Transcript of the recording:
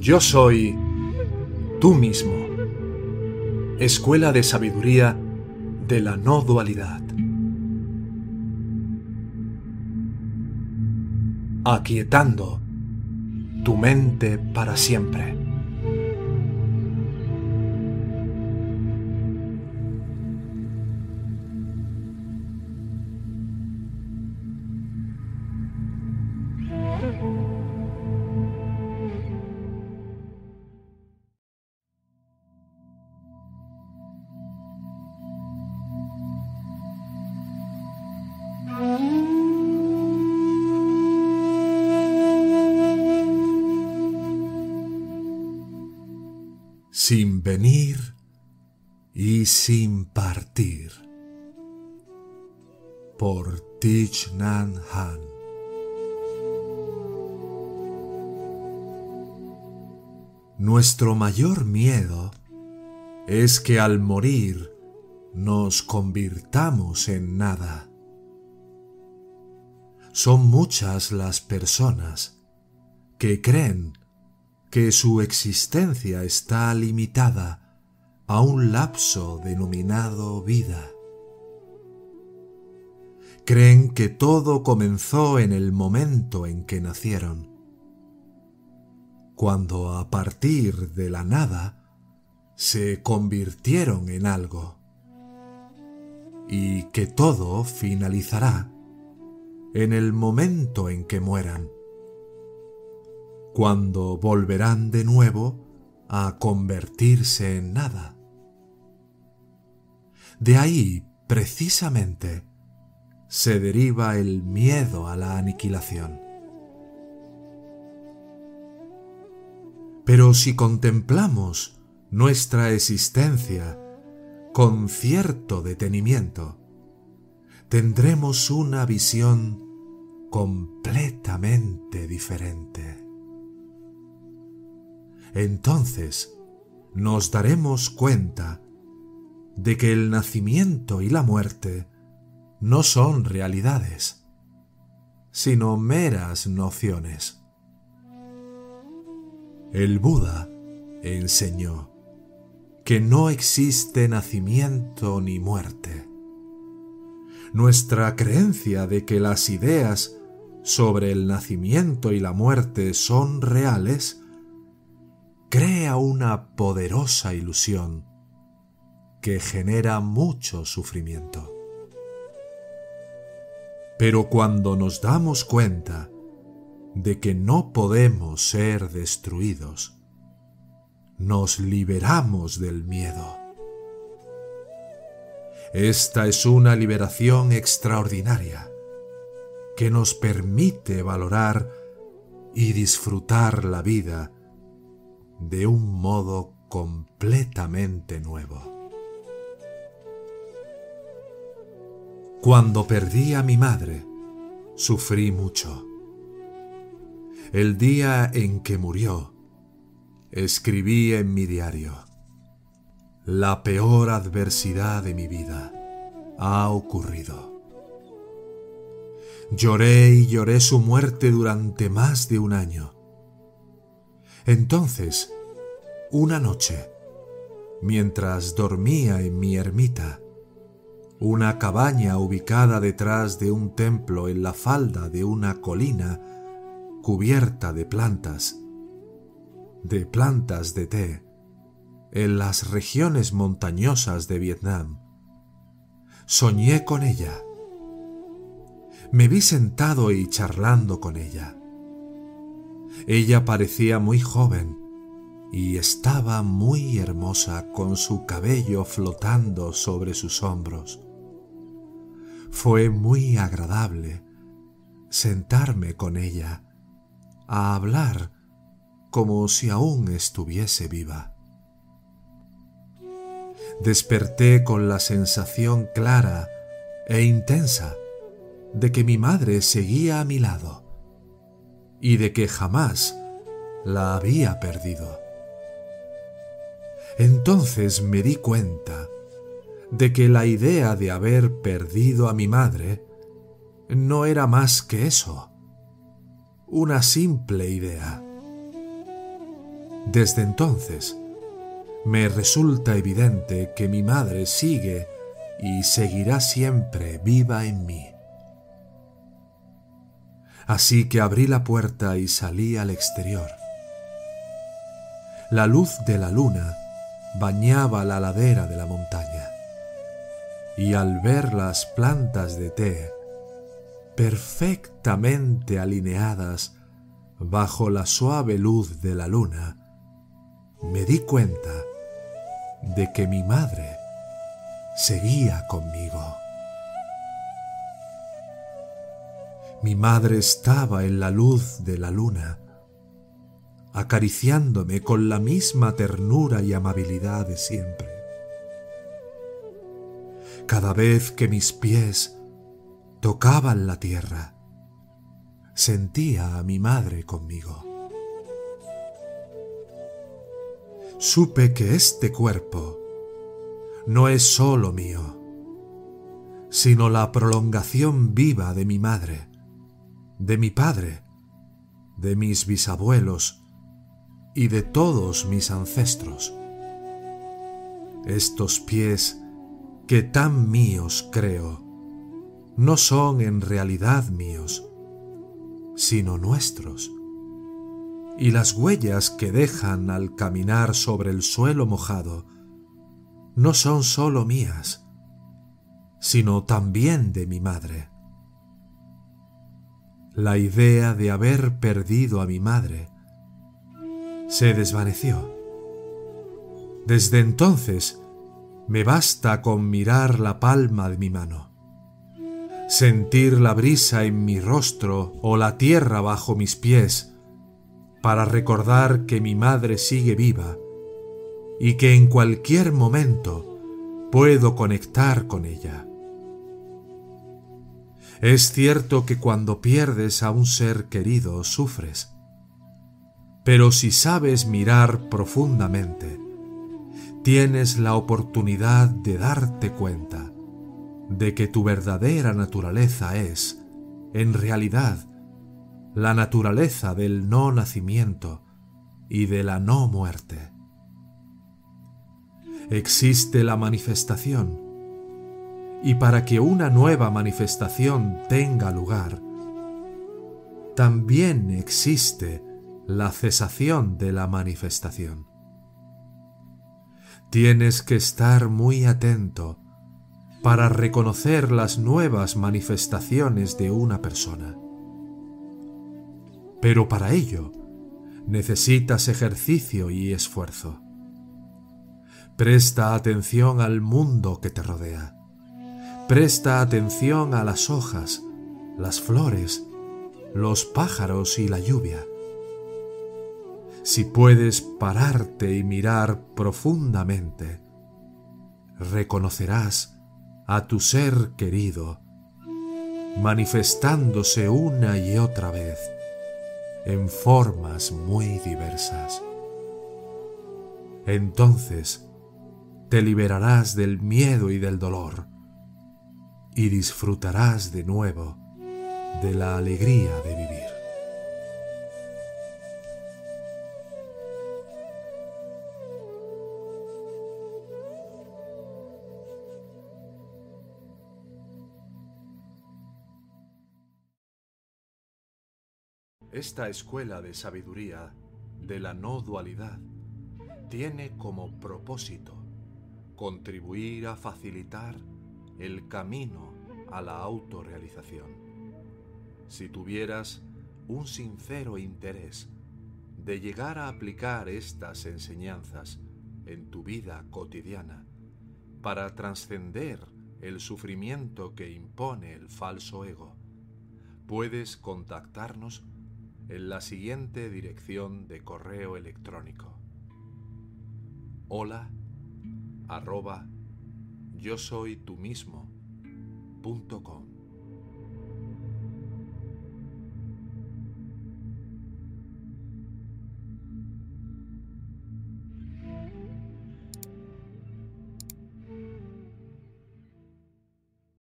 Yo soy tú mismo, escuela de sabiduría de la no dualidad. Aquietando tu mente para siempre. Sin venir y sin partir. Por Thich Nhat Han. Nuestro mayor miedo es que al morir nos convirtamos en nada. Son muchas las personas que creen que su existencia está limitada a un lapso denominado vida. Creen que todo comenzó en el momento en que nacieron, cuando a partir de la nada se convirtieron en algo, y que todo finalizará en el momento en que mueran cuando volverán de nuevo a convertirse en nada. De ahí, precisamente, se deriva el miedo a la aniquilación. Pero si contemplamos nuestra existencia con cierto detenimiento, tendremos una visión completamente diferente entonces nos daremos cuenta de que el nacimiento y la muerte no son realidades, sino meras nociones. El Buda enseñó que no existe nacimiento ni muerte. Nuestra creencia de que las ideas sobre el nacimiento y la muerte son reales crea una poderosa ilusión que genera mucho sufrimiento. Pero cuando nos damos cuenta de que no podemos ser destruidos, nos liberamos del miedo. Esta es una liberación extraordinaria que nos permite valorar y disfrutar la vida de un modo completamente nuevo. Cuando perdí a mi madre, sufrí mucho. El día en que murió, escribí en mi diario, la peor adversidad de mi vida ha ocurrido. Lloré y lloré su muerte durante más de un año entonces, una noche, mientras dormía en mi ermita, una cabaña ubicada detrás de un templo en la falda de una colina cubierta de plantas, de plantas de té, en las regiones montañosas de Vietnam. Soñé con ella. Me vi sentado y charlando con ella. Ella parecía muy joven y estaba muy hermosa con su cabello flotando sobre sus hombros. Fue muy agradable sentarme con ella a hablar como si aún estuviese viva. Desperté con la sensación clara e intensa de que mi madre seguía a mi lado y de que jamás la había perdido. Entonces me di cuenta de que la idea de haber perdido a mi madre no era más que eso, una simple idea. Desde entonces, me resulta evidente que mi madre sigue y seguirá siempre viva en mí. Así que abrí la puerta y salí al exterior. La luz de la luna bañaba la ladera de la montaña, y al ver las plantas de té perfectamente alineadas bajo la suave luz de la luna, me di cuenta de que mi madre seguía conmigo. Mi madre estaba en la luz de la luna, acariciándome con la misma ternura y amabilidad de siempre. Cada vez que mis pies tocaban la tierra, sentía a mi madre conmigo. Supe que este cuerpo no es sólo mío, sino la prolongación viva de mi madre, de mi padre, de mis bisabuelos y de todos mis ancestros. Estos pies que tan míos creo, no son en realidad míos, sino nuestros. Y las huellas que dejan al caminar sobre el suelo mojado no son sólo mías, sino también de mi madre. La idea de haber perdido a mi madre se desvaneció. Desde entonces me basta con mirar la palma de mi mano, sentir la brisa en mi rostro o la tierra bajo mis pies para recordar que mi madre sigue viva y que en cualquier momento puedo conectar con ella. Es cierto que cuando pierdes a un ser querido sufres, pero si sabes mirar profundamente, tienes la oportunidad de darte cuenta de que tu verdadera naturaleza es, en realidad, la naturaleza del no nacimiento y de la no muerte existe la manifestación. Y para que una nueva manifestación tenga lugar, también existe la cesación de la manifestación. Tienes que estar muy atento para reconocer las nuevas manifestaciones de una persona. Pero para ello necesitas ejercicio y esfuerzo. Presta atención al mundo que te rodea. Presta atención a las hojas, las flores, los pájaros y la lluvia. Si puedes pararte y mirar profundamente, reconocerás a tu ser querido manifestándose una y otra vez en formas muy diversas. Entonces, te liberarás del miedo y del dolor y disfrutarás de nuevo de la alegría de vivir. Esta escuela de sabiduría de la no dualidad tiene como propósito contribuir a facilitar el camino a la autorrealización. Si tuvieras un sincero interés de llegar a aplicar estas enseñanzas en tu vida cotidiana para trascender el sufrimiento que impone el falso ego, puedes contactarnos en la siguiente dirección de correo electrónico. Hola arroba yo soy tú mismo punto com.